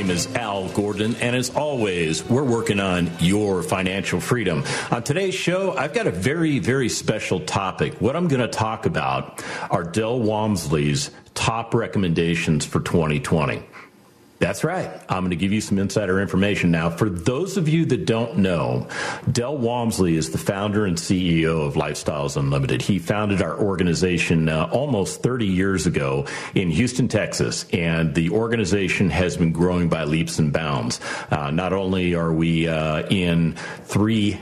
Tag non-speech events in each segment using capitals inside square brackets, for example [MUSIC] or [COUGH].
Name is Al Gordon, and as always, we're working on your financial freedom. On today's show, I've got a very, very special topic. What I'm going to talk about are Del Walmsley's top recommendations for 2020. That's right. I'm going to give you some insider information. Now, for those of you that don't know, Del Walmsley is the founder and CEO of Lifestyles Unlimited. He founded our organization uh, almost 30 years ago in Houston, Texas, and the organization has been growing by leaps and bounds. Uh, not only are we uh, in three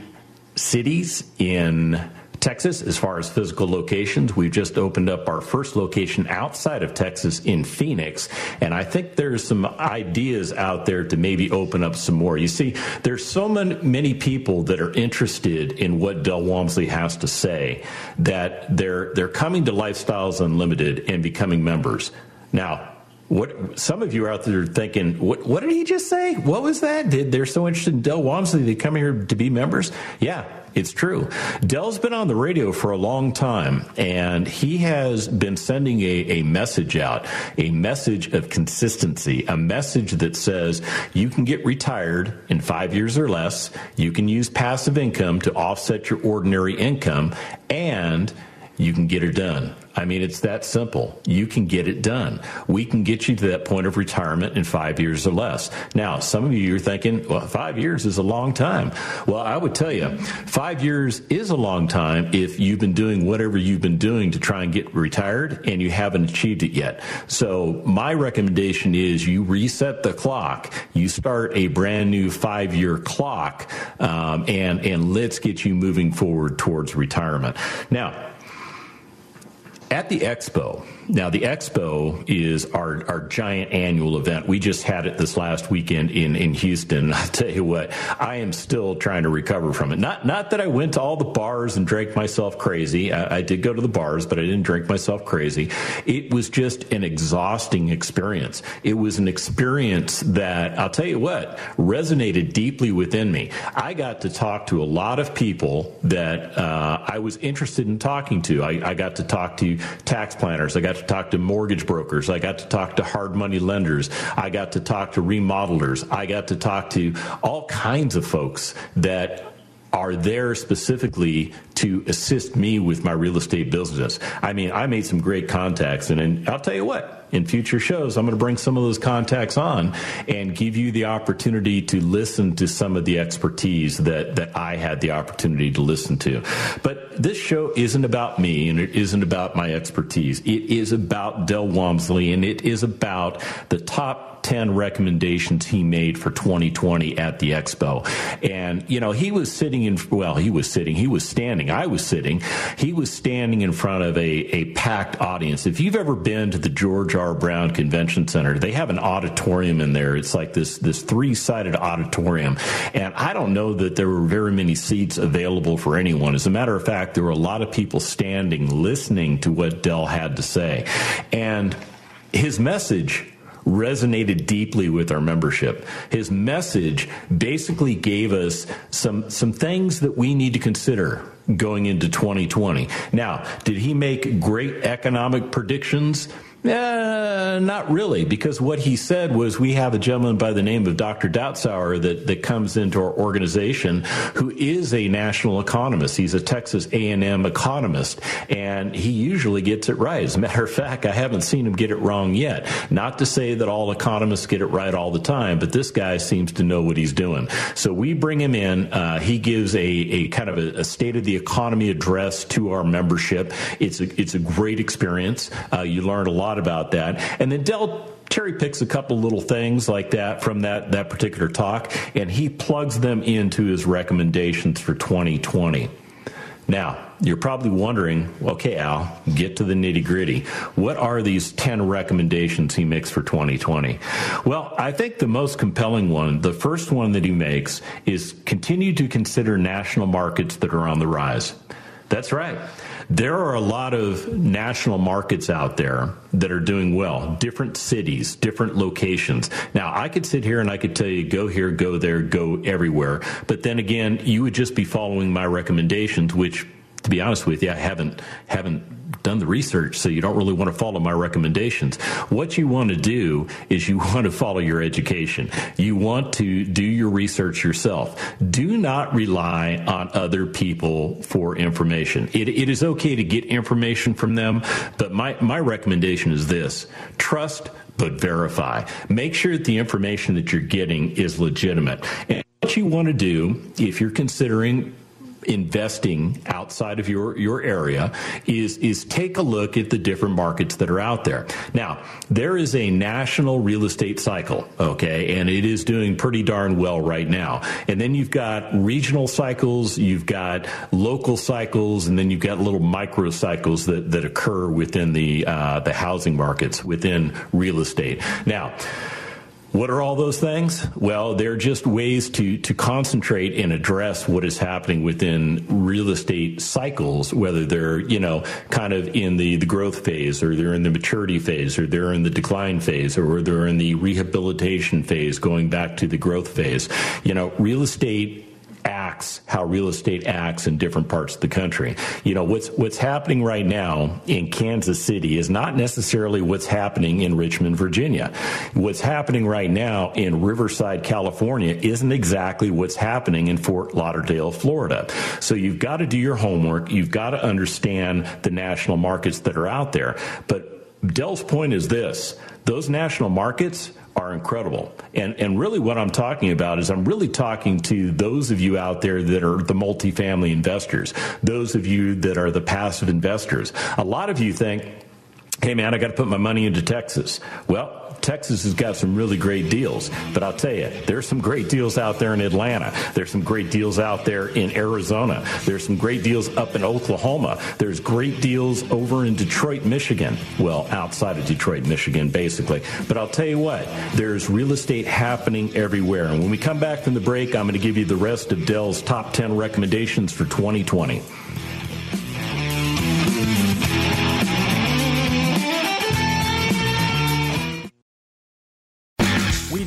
cities in Texas, as far as physical locations, we've just opened up our first location outside of Texas in Phoenix. And I think there's some ideas out there to maybe open up some more. You see, there's so many, people that are interested in what Del Walmsley has to say that they're, they're coming to Lifestyles Unlimited and becoming members. Now, what some of you out there are thinking, what, what did he just say? What was that? Did, They're so interested in Del Walmsley, they come here to be members? Yeah, it's true. Del's been on the radio for a long time, and he has been sending a, a message out, a message of consistency, a message that says you can get retired in five years or less, you can use passive income to offset your ordinary income, and you can get it done. I mean, it's that simple. You can get it done. We can get you to that point of retirement in five years or less. Now, some of you are thinking, well, five years is a long time. Well, I would tell you, five years is a long time if you've been doing whatever you've been doing to try and get retired and you haven't achieved it yet. So, my recommendation is you reset the clock. You start a brand new five year clock, um, and, and let's get you moving forward towards retirement. Now, at the expo, now the expo is our, our giant annual event. We just had it this last weekend in, in Houston. I'll tell you what, I am still trying to recover from it. Not not that I went to all the bars and drank myself crazy. I, I did go to the bars, but I didn't drink myself crazy. It was just an exhausting experience. It was an experience that I'll tell you what resonated deeply within me. I got to talk to a lot of people that uh, I was interested in talking to. I, I got to talk to tax planners. I got to talk to mortgage brokers. I got to talk to hard money lenders. I got to talk to remodelers. I got to talk to all kinds of folks that are there specifically to assist me with my real estate business. I mean, I made some great contacts, and, and I'll tell you what, in future shows, I'm going to bring some of those contacts on and give you the opportunity to listen to some of the expertise that, that I had the opportunity to listen to. But this show isn't about me and it isn't about my expertise. It is about Del Walmsley and it is about the top 10 recommendations he made for 2020 at the expo. And, you know, he was sitting in, well, he was sitting, he was standing I was sitting, he was standing in front of a, a packed audience. If you've ever been to the George R. Brown Convention Center, they have an auditorium in there. It's like this, this three sided auditorium. And I don't know that there were very many seats available for anyone. As a matter of fact, there were a lot of people standing listening to what Del had to say. And his message resonated deeply with our membership. His message basically gave us some some things that we need to consider going into 2020. Now, did he make great economic predictions? Not really, because what he said was we have a gentleman by the name of Dr. Dotzour that, that comes into our organization who is a national economist. He's a Texas A&M economist, and he usually gets it right. As a matter of fact, I haven't seen him get it wrong yet. Not to say that all economists get it right all the time, but this guy seems to know what he's doing. So we bring him in. Uh, he gives a, a kind of a, a, state of the economy address to our membership. It's a, it's a great experience. Uh, you learn a lot lot about that. And then Del Terry picks a couple little things like that from that, that particular talk, and he plugs them into his recommendations for 2020. Now, you're probably wondering, okay, Al, get to the nitty gritty. What are these 10 recommendations he makes for 2020? Well, I think the most compelling one, the first one that he makes, is continue to consider national markets that are on the rise. That's right. There are a lot of national markets out there that are doing well, different cities, different locations. Now, I could sit here and I could tell you go here, go there, go everywhere. But then again, you would just be following my recommendations, which to be honest with you, I haven't haven't done the research, so you don't really want to follow my recommendations. What you want to do is you [LAUGHS] want to follow your education. You want to do your research yourself. Do not rely on other people for information. It, it is okay to get information from them, but my, my recommendation is this trust but verify. Make sure that the information that you're getting is legitimate. And what you want to do if you're considering investing outside of your, your area is, is take a look at the different markets that are out there. Now, there is a national real estate cycle, okay, and it is doing pretty darn well right now. And then you've got regional cycles, you've got local cycles, and then you've got little micro cycles that, that occur within the, uh, the housing markets within real estate. Now, what are all those things? Well, they're just ways to, to concentrate and address what is happening within real estate cycles, whether they're, you know, kind of in the, the growth phase or they're in the maturity phase or they're in the decline phase or they're in the rehabilitation phase going back to the growth phase. You know, real estate acts, how real estate acts in different parts of the country. You know, what's what's happening right now in Kansas City is not necessarily what's happening in Richmond, Virginia. What's happening right now in Riverside, California isn't exactly what's happening in Fort Lauderdale, Florida. So you've got to do your homework, you've got to understand the national markets that are out there. But Del's point is this those national markets are incredible. And and really what I'm talking about is I'm really talking to those of you out there that are the multifamily investors, those of you that are the passive investors. A lot of you think, "Hey man, I got to put my money into Texas." Well, Texas has got some really great deals. But I'll tell you, there's some great deals out there in Atlanta. There's some great deals out there in Arizona. There's some great deals up in Oklahoma. There's great deals over in Detroit, Michigan. Well, outside of Detroit, Michigan, basically. But I'll tell you what, there's real estate happening everywhere. And when we come back from the break, I'm going to give you the rest of Del's top 10 recommendations for 2020.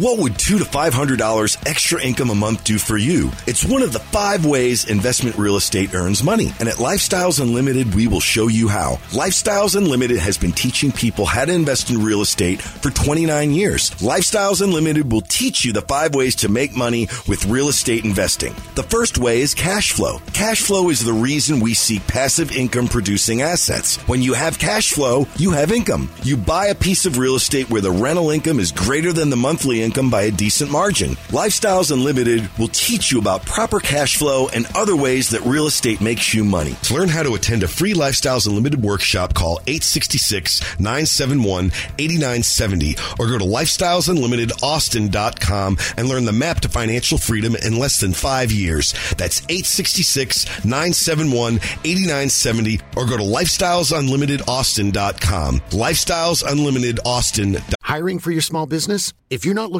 What would two to five hundred dollars extra income a month do for you? It's one of the five ways investment real estate earns money. And at Lifestyles Unlimited, we will show you how. Lifestyles Unlimited has been teaching people how to invest in real estate for 29 years. Lifestyles Unlimited will teach you the five ways to make money with real estate investing. The first way is cash flow. Cash flow is the reason we seek passive income producing assets. When you have cash flow, you have income. You buy a piece of real estate where the rental income is greater than the monthly income income by a decent margin. Lifestyles Unlimited will teach you about proper cash flow and other ways that real estate makes you money. To learn how to attend a free Lifestyles Unlimited workshop, call 866 971 8970 or go to lifestylesunlimitedaustin.com and learn the map to financial freedom in less than five years. That's 866 971 8970 or go to lifestylesunlimitedaustin.com. Lifestylesunlimitedaustin.com. Hiring for your small business? If you're not looking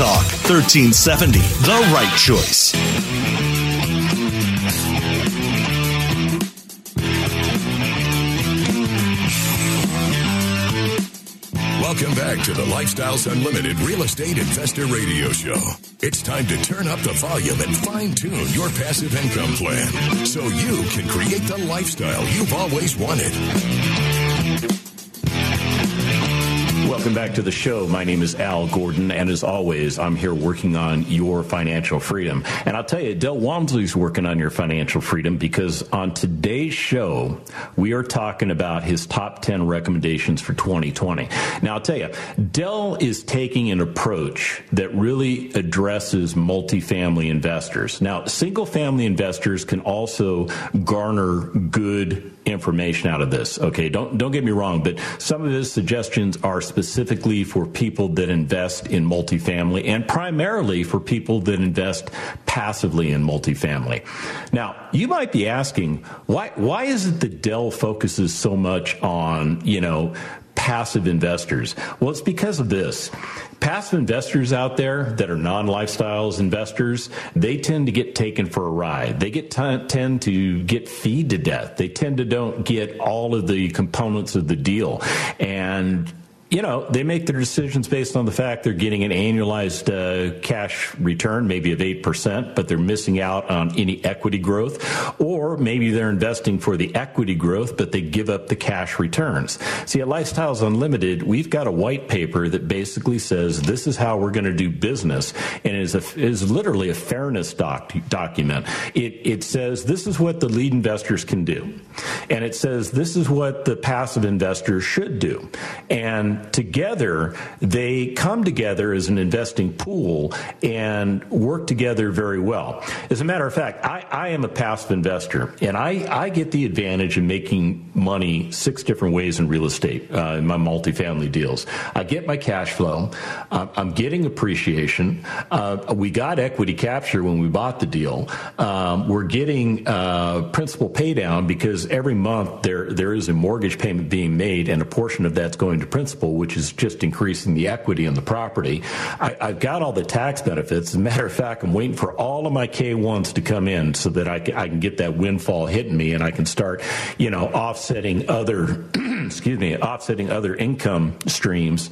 Talk 1370, the right choice. Welcome back to the Lifestyles Unlimited Real Estate Investor Radio Show. It's time to turn up the volume and fine tune your passive income plan so you can create the lifestyle you've always wanted. Welcome back to the show. My name is Al Gordon, and as always, I'm here working on your financial freedom. And I'll tell you, Del Walmsley's working on your financial freedom because on today's show, we are talking about his top 10 recommendations for 2020. Now, I'll tell you, Del is taking an approach that really addresses multifamily investors. Now, single family investors can also garner good information out of this. Okay, don't don't get me wrong, but some of his suggestions are specifically for people that invest in multifamily and primarily for people that invest passively in multifamily. Now, you might be asking, why why is it that Del focuses so much on, you know, passive investors? Well, it's because of this passive investors out there that are non-lifestyles investors, they tend to get taken for a ride. They get t- tend to get feed to death. They tend to don't get all of the components of the deal. And you know, they make their decisions based on the fact they're getting an annualized uh, cash return, maybe of 8%, but they're missing out on any equity growth. Or maybe they're investing for the equity growth, but they give up the cash returns. See, at Lifestyles Unlimited, we've got a white paper that basically says this is how we're going to do business and is, a, is literally a fairness doc, document. It, it says this is what the lead investors can do. And it says this is what the passive investors should do. And together they come together as an investing pool and work together very well. As a matter of fact, I, I am a passive investor and I, I, get the advantage of making money six different ways in real estate uh, in my multifamily deals. I get my cash flow, I'm getting appreciation. Uh, we got equity capture when we bought the deal. Um, we're getting uh, principal pay down because every month there there is a mortgage payment being made and a portion of that's going to principal which is just increasing the equity in the property. I, have got all the tax benefits. As a matter of fact, I'm waiting for all of my K1s to come in so that I can, I can get that windfall hitting me and I can start, you know, offsetting other, [CLEARS THROAT] excuse me, offsetting other income streams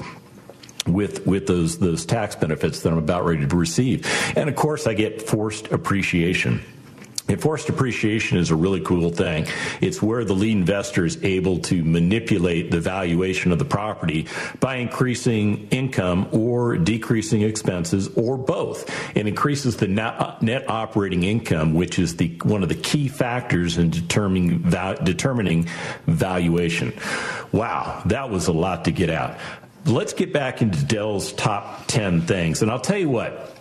with with those those tax benefits that I'm about ready to receive. And of course, I get forced appreciation. Enforced appreciation is a really cool thing. It's where the lead investor is able to manipulate the valuation of the property by increasing income or decreasing expenses or both. It increases the net operating income, which is the one of the key factors in determining determining valuation. Wow, that was a lot to get out. Let's get back into Del's top 10 things. And I'll tell you what,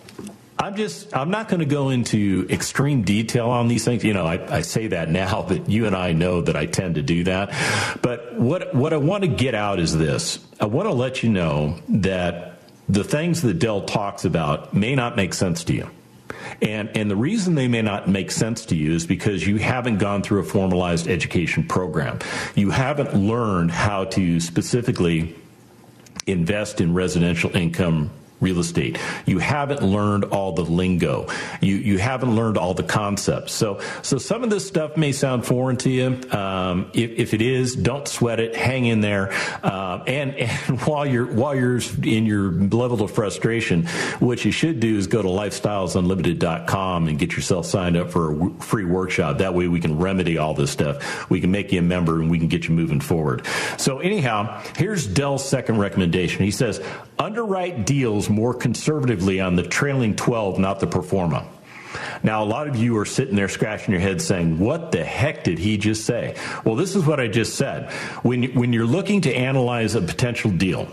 I'm just, I'm not going to go into extreme detail on these things. You know, I, I, say that now, but you and I know that I tend to do that. But what, what I want to get out is this. I want to let you know that the things that Del talks about may not make sense to you. And, and the reason they may not make sense to you is because you haven't gone through a formalized education program. You haven't learned how to specifically invest in residential income real estate. You haven't learned all the lingo. You you haven't learned all the concepts. So so some of this stuff may sound foreign to you. Um, if, if it is, don't sweat it. Hang in there. Uh, and [LAUGHS] and while you're while you're in your level of frustration, what you should do is go to lifestylesunlimited.com and get yourself signed up for a free workshop. That way we can remedy all this stuff. We can make you a member and we can get you moving forward. So anyhow, here's Del's second recommendation. He says underwrite deals more conservatively on the trailing 12, not the pro forma. Now, a lot of you are sitting there scratching your head saying, What the heck did he just say? Well, this is what I just said. When, when you're looking to analyze a potential deal,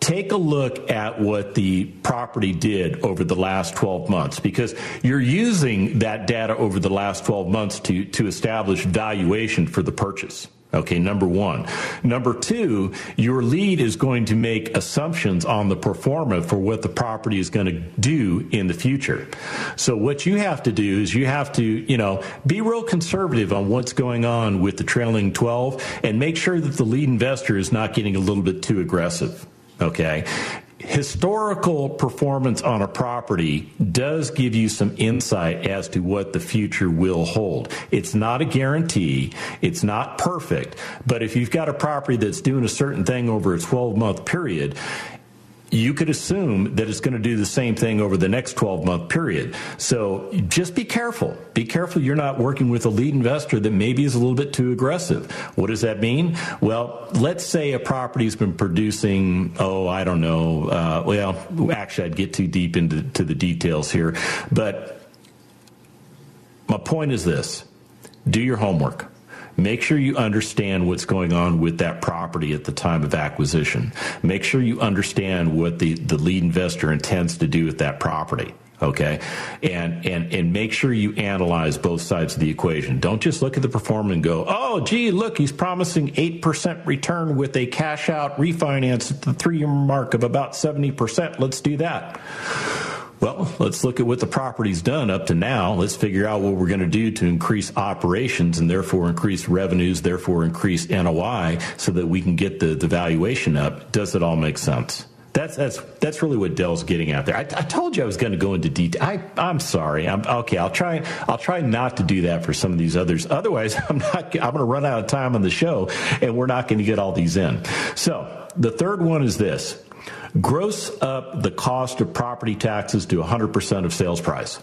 take a look at what the property did over the last 12 months because you're using that data over the last 12 months to, to establish valuation for the purchase. Okay, number one. Number two, your lead is going to make assumptions on the pro forma for what the property is going to do in the future. So what you have to do is you have to, you know, be real conservative on what's going on with the trailing 12 and make sure that the lead investor is not getting a little bit too aggressive. Okay historical performance on a property does give you some insight as to what the future will hold. It's not a guarantee. It's not perfect. But if you've got a property that's doing a certain thing over a 12 month period, you could assume that it's going to do the same thing over the next 12 month period. So just be careful. Be careful you're not working with a lead investor that maybe is a little bit too aggressive. What does that mean? Well, let's say a property's been producing, oh, I don't know. Uh, well, actually, I'd get too deep into to the details here. But my point is this do your homework Make sure you understand what's going on with that property at the time of acquisition. Make sure you understand what the, the lead investor intends to do with that property okay? And and and make sure you analyze both sides of the equation. Don't just look at the performance and go oh gee look he's promising 8% return with a cash out refinance at the three year mark of about 70% let's do that well, let's look at what the property's done up to now. Let's figure out what we're going to do to increase operations and therefore increase revenues, therefore increase NOI so that we can get the, the valuation up. Does it all make sense? That's that's that's really what Del's getting at there. I, I told you I was going to go into detail. I, I'm sorry. I'm okay. I'll try. I'll try not to do that for some of these others. Otherwise, [LAUGHS] I'm not. I'm going to run out of time on the show, and we're not going to get all these in. So the third one is this: gross up the cost of property taxes to 100% of sales price.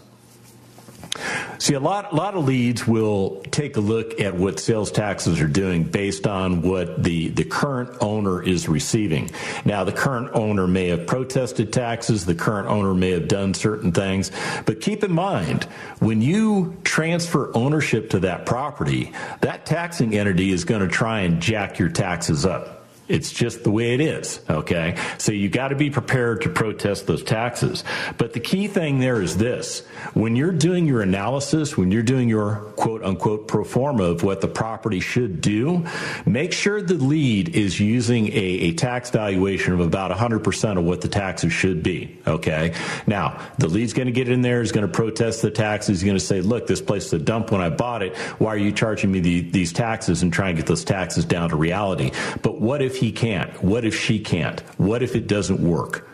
See, a lot, a lot of leads will take a look at what sales taxes are doing based on what the, the current owner is receiving. Now, the current owner may have protested taxes, the current owner may have done certain things, but keep in mind, when you transfer ownership to that property, that taxing entity is going to try and jack your taxes up. It's just the way it is. Okay. So you got to be prepared to protest those taxes. But the key thing there is this. When you're doing your analysis, when you're doing your quote unquote pro forma of what the property should do, make sure the lead is using a, a tax valuation of about 100% of what the taxes should be. Okay. Now, the lead's going to get in there, is going to protest the taxes. He's going to say, look, this place is a dump when I bought it. Why are you charging me the, these taxes and try and get those taxes down to reality? But what if he can't? What if she can't? What if it doesn't work?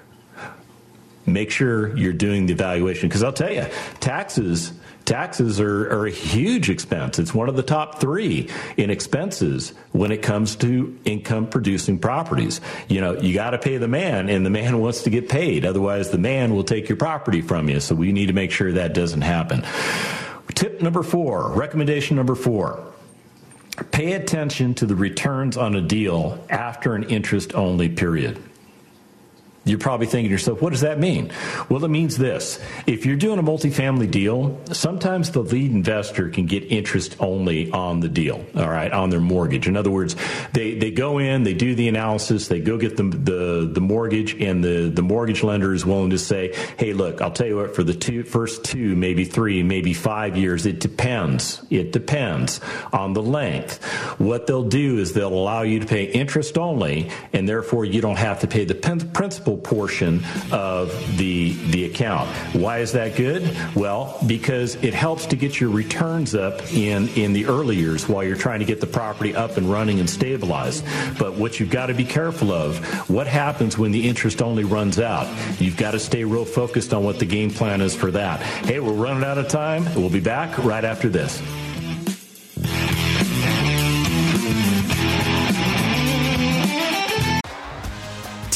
Make sure you're doing the evaluation because I'll tell you, taxes taxes are, are, a huge expense. It's one of the top three in expenses when it comes to income producing properties. You know, you got to pay the man, and the man wants to get paid. Otherwise, the man will take your property from you. So we need to make sure that doesn't happen. Tip number four, recommendation number four. Pay attention to the returns on a deal after an interest only period. You're probably thinking to yourself, what does that mean? Well, it means this. If you're doing a multifamily deal, sometimes the lead investor can get interest only on the deal, all right, on their mortgage. In other words, they, they go in, they do the analysis, they go get the, the, the mortgage, and the, the mortgage lender is willing to say, hey, look, I'll tell you what, for the two, first two, maybe three, maybe five years, it depends. It depends on the length. What they'll do is they'll allow you to pay interest only, and therefore you don't have to pay the principal portion of the the account. Why is that good? Well, because it helps to get your returns up in in the early years while you're trying to get the property up and running and stabilized. But what you've got to be careful of, what happens when the interest only runs out? You've got to stay real focused on what the game plan is for that. Hey, we're running out of time. We'll be back right after this.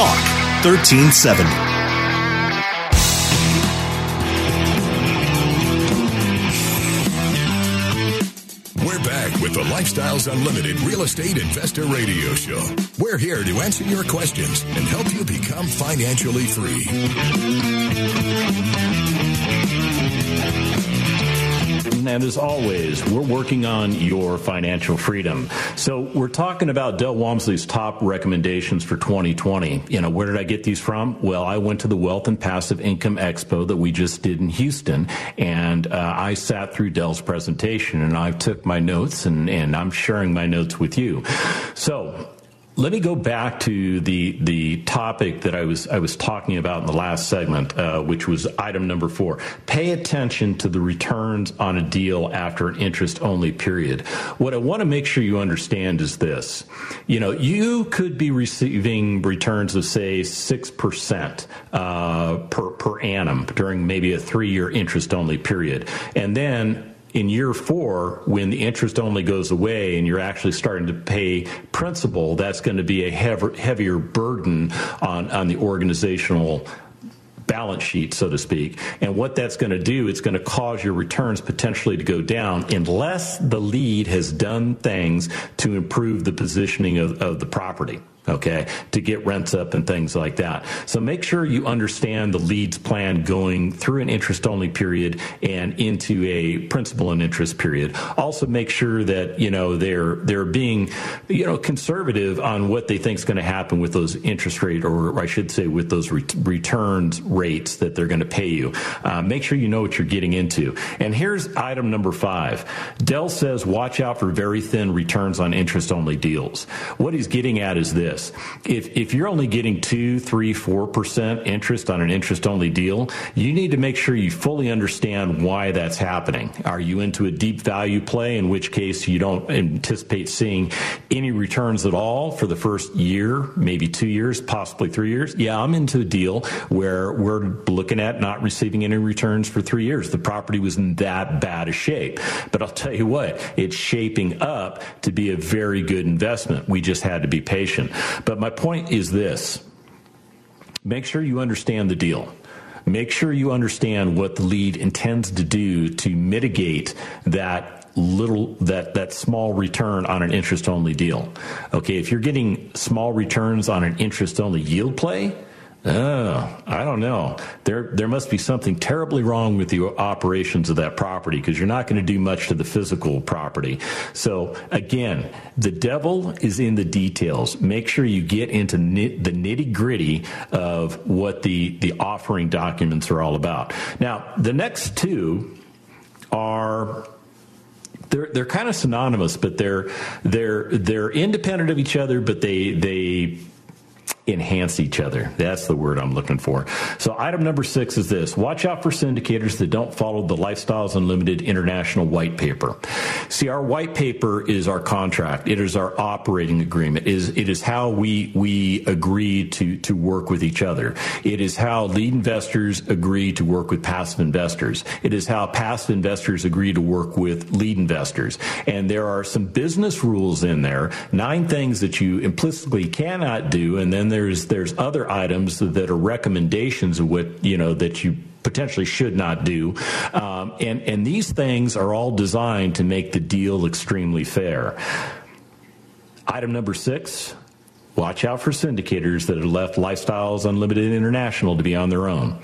Talk 1370. We're back with the Lifestyles Unlimited Real Estate Investor Radio Show. We're here to answer your questions and help you become financially free. And as always, we're working on your financial freedom. So we're talking about Del Walmsley's top recommendations for 2020. You know, where did I get these from? Well, I went to the Wealth and Passive Income Expo that we just did in Houston, and uh, I sat through Del's presentation and I took my notes and, and I'm sharing my notes with you. So let me go back to the the topic that I was I was talking about in the last segment, uh, which was item number four. Pay attention to the returns on a deal after an interest only period. What I want to make sure you understand is this: you know, you could be receiving returns of say six percent uh, per per annum during maybe a three year interest only period, and then in year four, when the interest only goes away and you're actually starting to pay principal, that's going to be a heavier burden on, on the organizational balance sheet, so to speak. And what that's going to do, it's going to cause your returns potentially to go down unless the lead has done things to improve the positioning of, of the property okay, to get rents up and things like that. So make sure you understand the leads plan going through an interest only period and into a principal and interest period. Also make sure that, you know, they're they're being, you know, conservative on what they think is going to happen with those interest rate or I should say with those re- returns rates that they're going to pay you. Uh, make sure you know what you're getting into. And here's item number 5. Del says watch out for very thin returns on interest only deals. What he's getting at is this this. If, if you're only getting two, three, four percent interest on an interest only deal, you need to make sure you fully understand why that's happening. Are you into a deep value play, in which case you don't anticipate seeing any returns at all for the first year, maybe two years, possibly three years? Yeah, I'm into a deal where we're looking at not receiving any returns for three years. The property was in that bad a shape. But I'll tell you what, it's shaping up to be a very good investment. We just had to be patient. But my point is this make sure you understand the deal. Make sure you understand what the lead intends to do to mitigate that little that that small return on an interest only deal. Okay, if you're getting small returns on an interest only yield play, Oh, I don't know. There, there must be something terribly wrong with the operations of that property because you're not going to do much to the physical property. So again, the devil is in the details. Make sure you get into nit, the nitty gritty of what the the offering documents are all about. Now, the next two are they're they're kind of synonymous, but they're they're they're independent of each other, but they they enhance each other. That's the word I'm looking for. So, item number six is this watch out for syndicators that don't follow the Lifestyles Unlimited International White Paper. See, our white paper is our contract, it is our operating agreement, it is, it is how we, we agree to, to work with each other. It is how lead investors agree to work with passive investors. It is how passive investors agree to work with lead investors. And there are some business rules in there, nine things that you implicitly cannot do, and then there's there's other items that are recommendations of what you know that you potentially should not do. Um, and, and these things are all designed to make the deal extremely fair. Item number six Watch out for syndicators that have left Lifestyles Unlimited International to be on their own.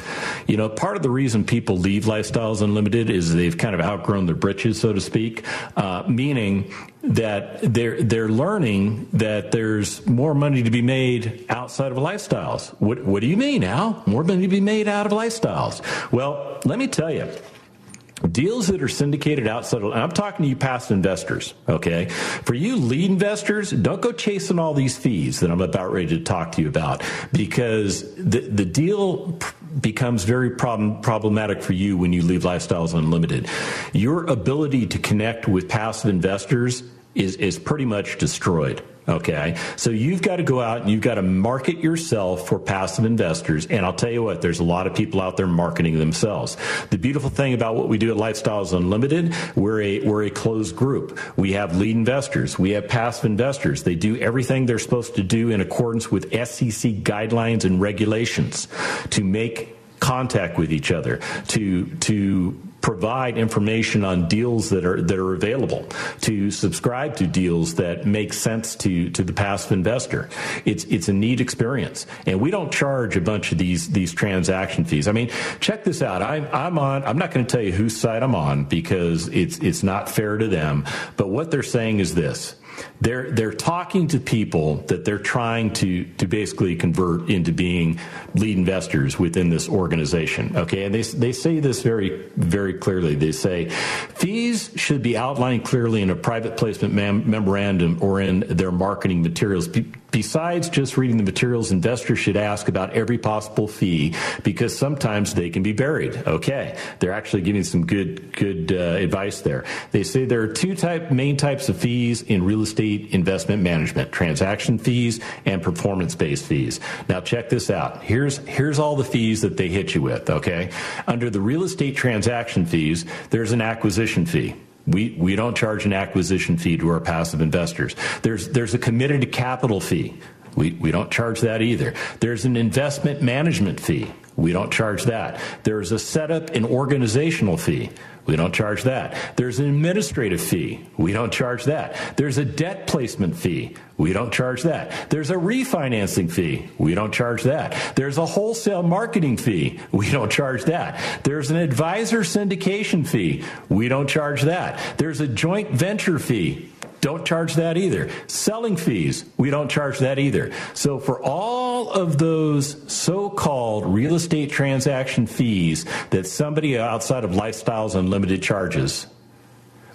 You know, part of the reason people leave Lifestyles Unlimited is they've kind of outgrown their britches, so to speak, uh, meaning that they're they're learning that there's more money to be made outside of lifestyles. What what do you mean, Al? More money to be made out of lifestyles? Well, let me tell you deals that are syndicated outside of, I'm talking to you past investors, okay? For you lead investors, don't go chasing all these fees that I'm about ready to talk to you about because the, the deal becomes very problem, problematic for you when you leave Lifestyles Unlimited. Your ability to connect with passive investors is, is pretty much destroyed. Okay. So you've got to go out and you've got to market yourself for passive investors. And I'll tell you what, there's a lot of people out there marketing themselves. The beautiful thing about what we do at Lifestyles Unlimited, we're a, we're a closed group. We have lead investors. We have passive investors. They do everything they're supposed to do in accordance with SEC guidelines and regulations to make contact with each other, to, to provide information on deals that are that are available, to subscribe to deals that make sense to to the passive investor. It's it's a neat experience, and we don't charge a bunch of these these transaction fees. I mean, check this out. I'm I'm on. I'm not going to tell you whose side I'm on because it's it's not fair to them. But what they're saying is this they're they're talking to people that they're trying to to basically convert into being lead investors within this organization. Okay, and they they say this very very clearly. They say fees should be outlined clearly in a private placement mem- memorandum or in their marketing materials. Besides just reading the materials, investors should ask about every possible fee because sometimes they can be buried. Okay, they're actually giving some good good uh, advice there. They say there are two type main types of fees in real estate investment management: transaction fees and performance-based fees. Now check this out. Here's here's all the fees that they hit you with. Okay, under the real estate transaction fees, there's an acquisition fee. We, we don't charge an acquisition fee to our passive investors. There's, there's a committed capital fee. We, we don't charge that either. There's an investment management fee. We don't charge that. There's a setup and organizational fee. We don't charge that. There's an administrative fee. We don't charge that. There's a debt placement fee. We don't charge that. There's a refinancing fee. We don't charge that. There's a wholesale marketing fee. We don't charge that. There's an advisor syndication fee. We don't charge that. There's a joint venture fee. Don't charge that either. Selling fees, we don't charge that either. So for all of those so-called real estate transaction fees that somebody outside of Lifestyles Unlimited charges,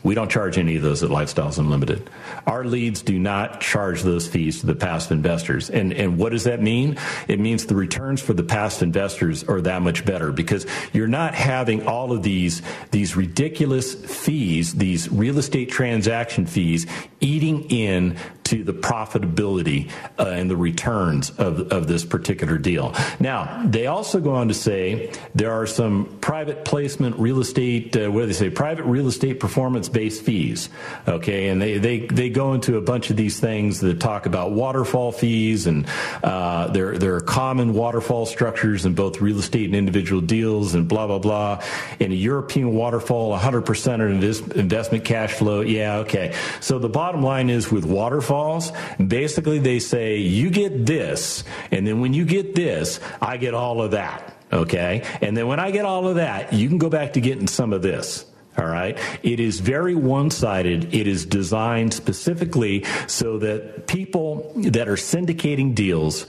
we don't charge any of those at Lifestyles Unlimited. Our leads do not charge those fees to the past investors. And, and what does that mean? It means the returns for the past investors are that much better because you're not having all of these, these ridiculous fees, these real estate transaction fees eating in to the profitability uh, and the returns of, of this particular deal. Now, they also go on to say there are some private placement real estate, uh, what do they say, private real estate performance based fees. Okay, and they, they, they go into a bunch of these things that talk about waterfall fees, and uh, there, there are common waterfall structures in both real estate and individual deals, and blah, blah, blah. In a European waterfall, 100% of this investment cash flow. Yeah, okay. So the bottom line is with waterfall, calls. Basically, they say, you get this, and then when you get this, I get all of that. Okay? And then when I get all of that, you can go back to getting some of this. All right. It is very one sided. It is designed specifically so that people that are syndicating deals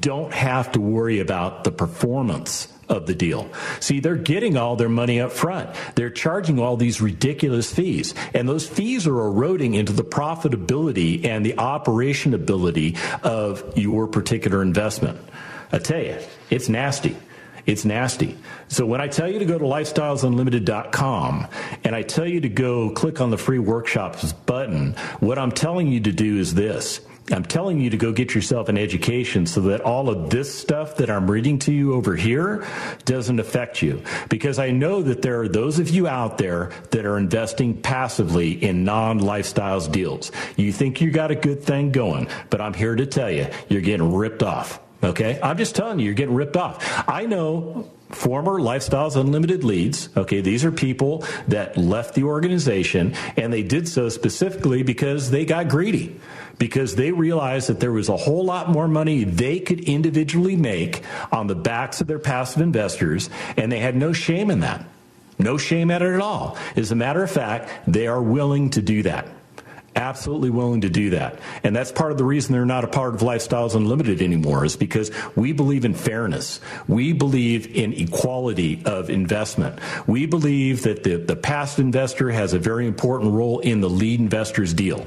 don't have to worry about the performance of the deal. See, they're getting all their money up front. They're charging all these ridiculous fees, and those fees are eroding into the profitability and the operation ability of your particular investment. I tell you, it's nasty. It's nasty. So when I tell you to go to lifestylesunlimited.com and I tell you to go click on the free workshops button, what I'm telling you to do is this. I'm telling you to go get yourself an education so that all of this stuff that I'm reading to you over here doesn't affect you. Because I know that there are those of you out there that are investing passively in non lifestyles deals. You think you got a good thing going, but I'm here to tell you, you're getting ripped off. Okay. I'm just telling you, you're getting ripped off. I know former Lifestyles Unlimited leads. Okay, these are people that left the organization and they did so specifically because they got greedy. Because they realized that there was a whole lot more money they could individually make on the backs of their passive investors, and they had no shame in that. No shame at it at all. As a matter of fact, they are willing to do that absolutely willing to do that. And that's part of the reason they're not a part of Lifestyles Unlimited anymore is because we believe in fairness. We believe in equality of investment. We believe that the, the past investor has a very important role in the lead investor's deal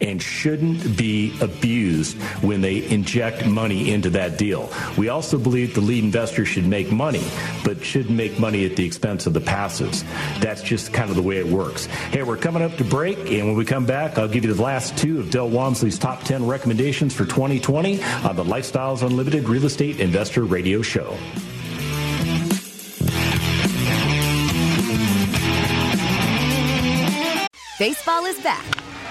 and shouldn't be abused when they inject money into that deal. We also believe the lead investor should make money, but shouldn't make money at the expense of the passives. That's just kind of the way it works. Hey, we're coming up to break, and when we come back, I'll give you the last two of Del Walmsley's top 10 recommendations for 2020 on the Lifestyles Unlimited Real Estate Investor Radio Show. Baseball is back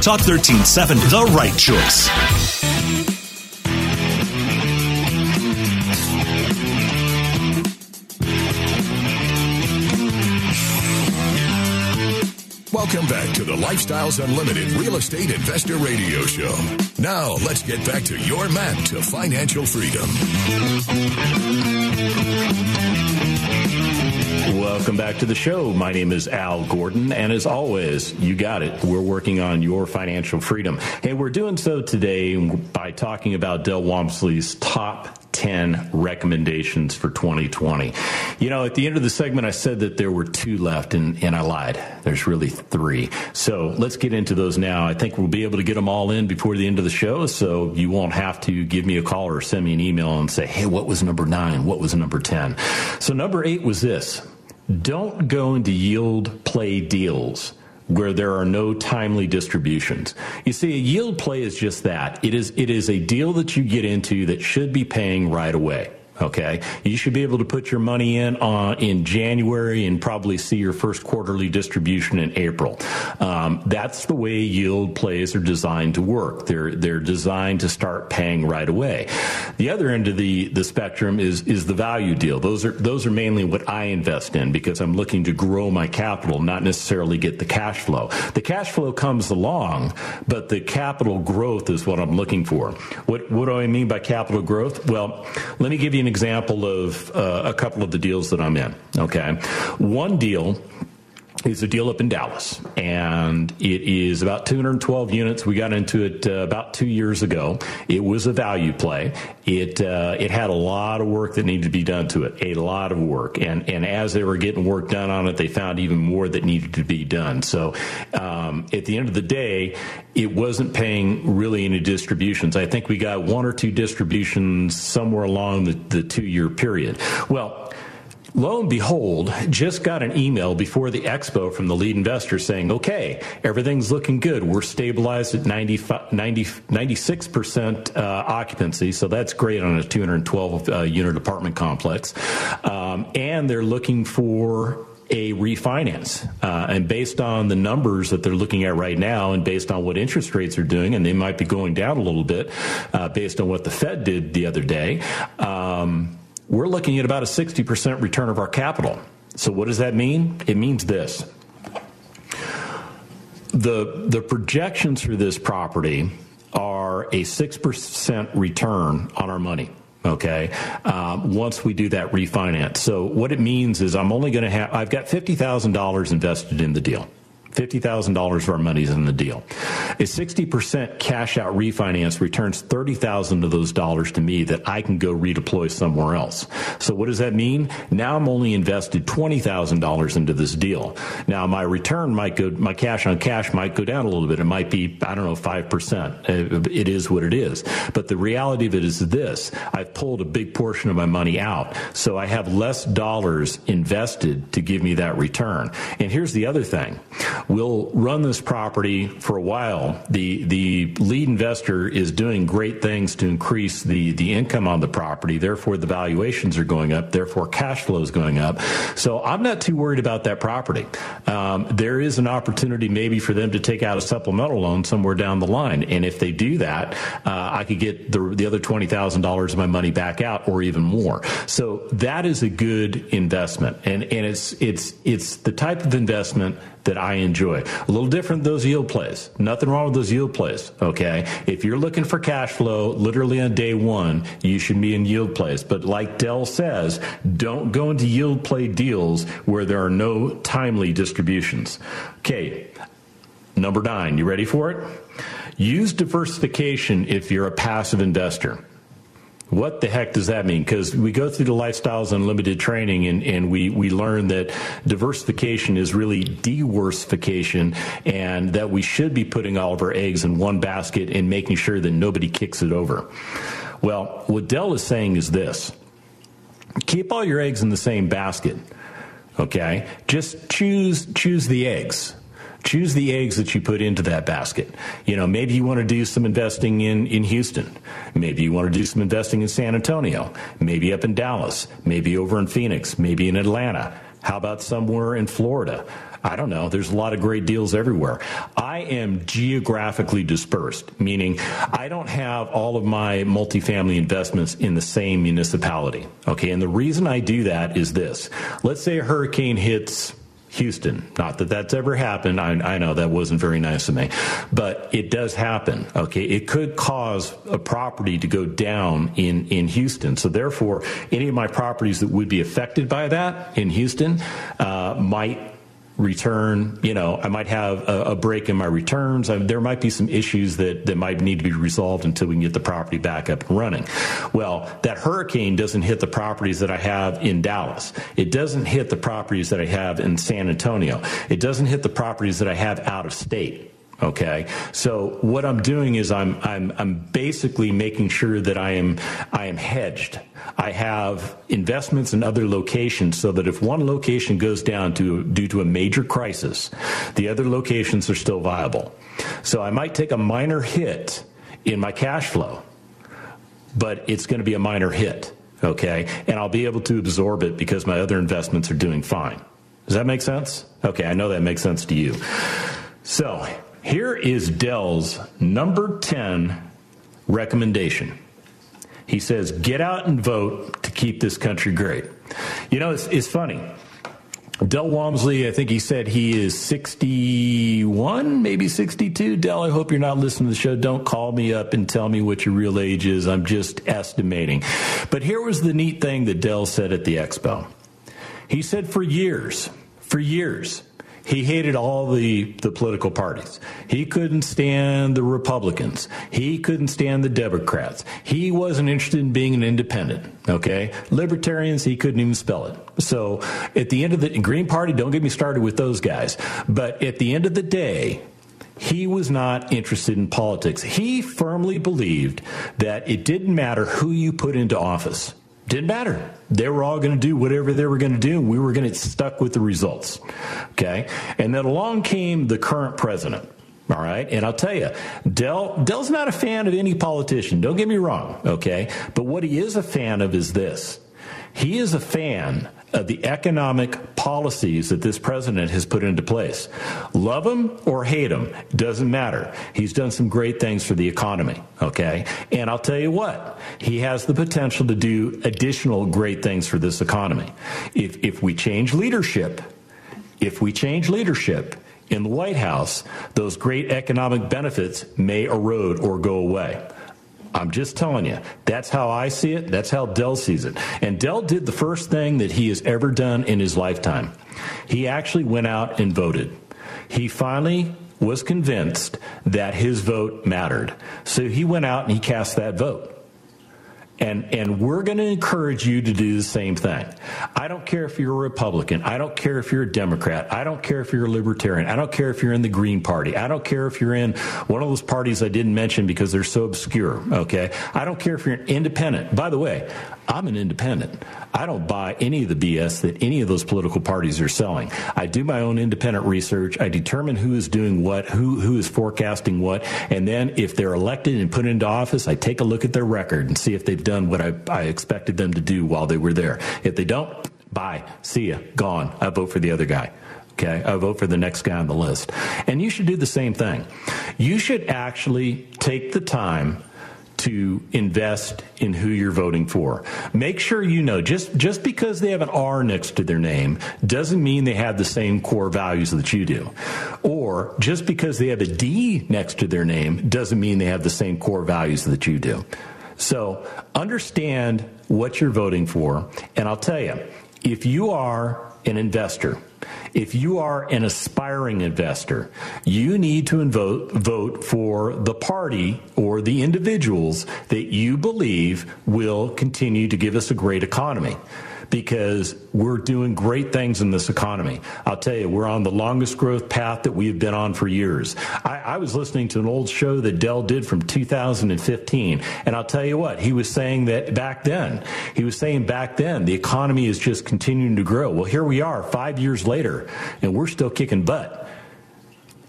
Talk 13.7, the right choice. Welcome back to the Lifestyles Unlimited Real Estate Investor Radio Show. Now, let's get back to your map to financial freedom. Welcome back to the show. My name is Al Gordon, and as always, you got it. We're working on your financial freedom. And we're doing so today by talking about Del Walmsley's top 10 recommendations for 2020. You know, at the end of the segment, I said that there were two left, and, and I lied. There's really three. So let's get into those now. I think we'll be able to get them all in before the end of the show, so you won't have to give me a call or send me an email and say, hey, what was number nine? What was number 10? So number eight was this don't go into yield play deals where there are no timely distributions. You see, a yield play is just that. It is, it is a deal that you get into that should be paying right away. Okay, you should be able to put your money in on in January and probably see your first quarterly distribution in April. Um, that's the way yield plays are designed to work. They're they're designed to start paying right away. The other end of the the spectrum is is the value deal. Those are those are mainly what I invest in because I'm looking to grow my capital, not necessarily get the cash flow. The cash flow comes along, but the capital growth is what I'm looking for. What what do I mean by capital growth? Well, let me give you an example of uh, a couple of the deals that I'm in. Okay. One deal is a deal up in Dallas, and it is about 212 units. We got into it uh, about two years ago. It was a value play. It uh, it had a lot of work that needed to be done to it, a lot of work, and and as they were getting work done on it, they found even more that needed to be done. So um, at the end of the day, it wasn't paying really any distributions. I think we got one or two distributions somewhere along the, the two year period. Well lo and behold, just got an email before the expo from the lead investor saying, okay, everything's looking good. We're stabilized at 90, 90, 96% uh, occupancy, so that's great on a 212 uh, unit apartment complex. Um, and they're looking for a refinance. Uh, and based on the numbers that they're looking at right now and based on what interest rates are doing, and they might be going down a little bit uh, based on what the Fed did the other day, um, we're looking at about a 60% return of our capital. So what does that mean? It means this. The, the projections for this property are a 6% return on our money okay um, once we do that refinance so what it means is i'm only going to have i've got $50000 invested in the deal $50,000 of our money's in the deal. A 60% cash out refinance returns 30,000 of those dollars to me that I can go redeploy somewhere else. So what does that mean? Now I'm only invested $20,000 into this deal. Now my return might go, my cash on cash might go down a little bit. It might be, I don't know, 5%. It is what it is. But the reality of it is this. I've pulled a big portion of my money out. So I have less dollars invested to give me that return. And here's the other thing we'll run this property for a while. The the lead investor is doing great things to increase the the income on the property. Therefore, the valuations are going up. Therefore, cash flow is going up. So I'm not too worried about that property. Um, there is an opportunity maybe for them to take out a supplemental loan somewhere down the line, and if they do that, uh, I could get the the other twenty thousand dollars of my money back out, or even more. So that is a good investment, and and it's it's it's the type of investment that I enjoy. A little different those yield plays. Nothing wrong with those yield plays. Okay. If you're looking for cash flow literally on day one, you should be in yield plays. But like Del says, don't go into yield play deals where there are no timely distributions. Okay. Number nine, you ready for it? Use diversification if you're a passive investor. What the heck does that mean? Because we go through the Lifestyles Unlimited training and, and we, we learn that diversification is really diversification and that we should be putting all of our eggs in one basket and making sure that nobody kicks it over. Well, what Del is saying is this keep all your eggs in the same basket. Okay? Just choose choose the eggs choose the eggs that you put into that basket. You know, maybe you want to do some investing in, in Houston. Maybe you want to do some investing in San Antonio. Maybe up in Dallas. Maybe over in Phoenix. Maybe in Atlanta. How about somewhere in Florida? I don't know. There's a lot of great deals everywhere. I am geographically dispersed, meaning I don't have all of my multifamily investments in the same municipality. Okay. And the reason I do that is this. Let's say a hurricane hits Houston. Not that that's ever happened. I, I, know that wasn't very nice of me, but it does happen. Okay. It could cause a property to go down in, in Houston. So therefore, any of my properties that would be affected by that in Houston, uh, might return, you know, I might have a, a break in my returns. I, there might be some issues that, that might need to be resolved until we can get the property back up and running. Well, that hurricane doesn't hit the properties that I have in Dallas. It doesn't hit the properties that I have in San Antonio. It doesn't hit the properties that I have out of state. Okay. So what I'm doing is I'm, I'm, I'm basically making sure that I am, I am hedged. I have investments in other locations so that if one location goes down to, due to a major crisis, the other locations are still viable. So I might take a minor hit in my cash flow, but it's going to be a minor hit. Okay. And I'll be able to absorb it because my other investments are doing fine. Does that make sense? Okay. I know that makes sense to you. So here is Del's number 10 recommendation. He says, get out and vote to keep this country great. You know, it's, it's funny. Del Walmsley, I think he said he is 61, maybe 62. Del, I hope you're not listening to the show. Don't call me up and tell me what your real age is. I'm just estimating. But here was the neat thing that Del said at the expo. He said for years, for years, he hated all the, the political parties. He couldn't stand the Republicans. He couldn't stand the Democrats. He wasn't interested in being an independent. Okay. Libertarians, he couldn't even spell it. So at the end of the Green Party, don't get me started with those guys. But at the end of the day, he was not interested in politics. He firmly believed that it didn't matter who you put into office. Didn't matter. They were all going to do whatever they were going to do, we were going to get stuck with the results. Okay? And then along came the current president. All right. And I'll tell you, Del, Del's not a fan of any politician. Don't get me wrong. Okay. But what he is a fan of is this. He is a fan of the economic policies that this president has put into place. Love him or hate him, doesn't matter. He's done some great things for the economy, okay? And I'll tell you what, he has the potential to do additional great things for this economy. If, if we change leadership, if we change leadership, in the White House, those great economic benefits may erode or go away. I'm just telling you, that's how I see it. That's how Del sees it. And Del did the first thing that he has ever done in his lifetime. He actually went out and voted. He finally was convinced that his vote mattered. So he went out and he cast that vote. And, and we're going to encourage you to do the same thing. I don't care if you're a Republican. I don't care if you're a Democrat. I don't care if you're a Libertarian. I don't care if you're in the Green Party. I don't care if you're in one of those parties I didn't mention because they're so obscure. Okay. I don't care if you're an independent. By the way, I'm an independent. I don't buy any of the BS that any of those political parties are selling. I do my own independent research. I determine who is doing what, who, who is forecasting what. And then if they're elected and put into office, I take a look at their record and see if they've done what I, I expected them to do while they were there. If they don't, bye. See ya. Gone. I vote for the other guy. Okay, I vote for the next guy on the list. And you should do the same thing. You should actually take the time to invest in who you're voting for. Make sure you know just just because they have an R next to their name doesn't mean they have the same core values that you do. Or just because they have a D next to their name doesn't mean they have the same core values that you do. So, understand what you're voting for, and I'll tell you, if you are an investor if you are an aspiring investor, you need to vote, vote for the party or the individuals that you believe will continue to give us a great economy because we're doing great things in this economy. I'll tell you, we're on the longest growth path that we've been on for years. I, I, was listening to an old show that Del did from 2015, and I'll tell you what, he was saying that back then, he was saying back then, the economy is just continuing to grow. Well, here we are, five years later, and we're still kicking butt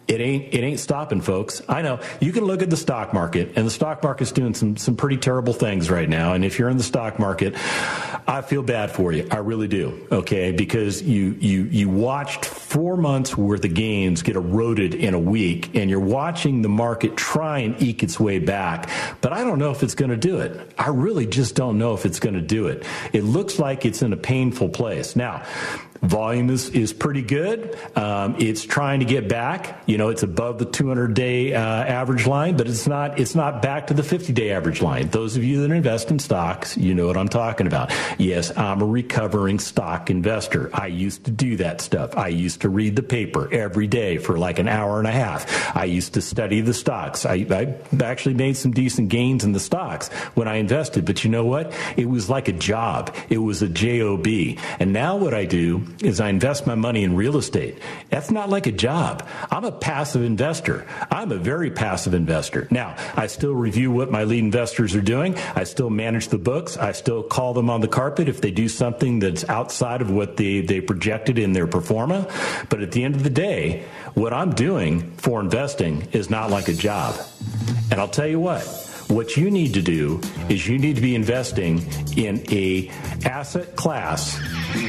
it ain't it ain't stopping, folks. I know you can look at the stock market, and the stock market's doing some some pretty terrible things right now. And if you're in the stock market, I feel bad for you. I really do. Okay, because you you you watched four months worth of gains get eroded in a week, and you're watching the market try and eke its way back. But I don't know if it's going to do it. I really just don't know if it's going to do it. It looks like it's in a painful place now. Volume is, is pretty good. Um, it's trying to get back. You know, it's above the 200 day uh, average line, but it's not it's not back to the 50 day average line. Those of you that invest in stocks, you know what I'm talking about. Yes, I'm a recovering stock investor. I used to do that stuff. I used to read the paper every day for like an hour and a half. I used to study the stocks. I, I actually made some decent gains in the stocks when I invested, but you know what? It was like a job. It was a job. And now what I do is I invest my money in real estate. That's not like a job. I'm a passive investor. I'm a very passive investor. Now, I still review what my lead investors are doing. I still manage the books. I still call them on the carpet if they do something that's outside of what they, they projected in their pro forma. But at the end of the day, what I'm doing for investing is not like a job. And I'll tell you what, what you need to do is you need to be investing in a asset class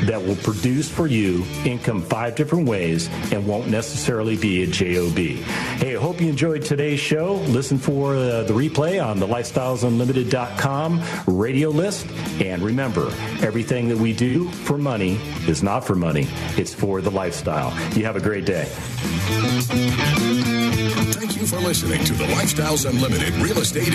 that will produce for you income five different ways and won't necessarily be a job. Hey, I hope you enjoyed today's show. Listen for uh, the replay on the lifestylesunlimited.com radio list. And remember, everything that we do for money is not for money, it's for the lifestyle. You have a great day. Thank you for listening to the Lifestyles Unlimited Real Estate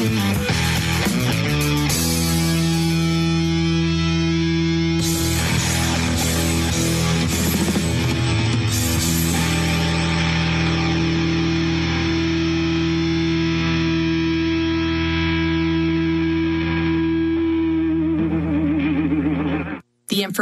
The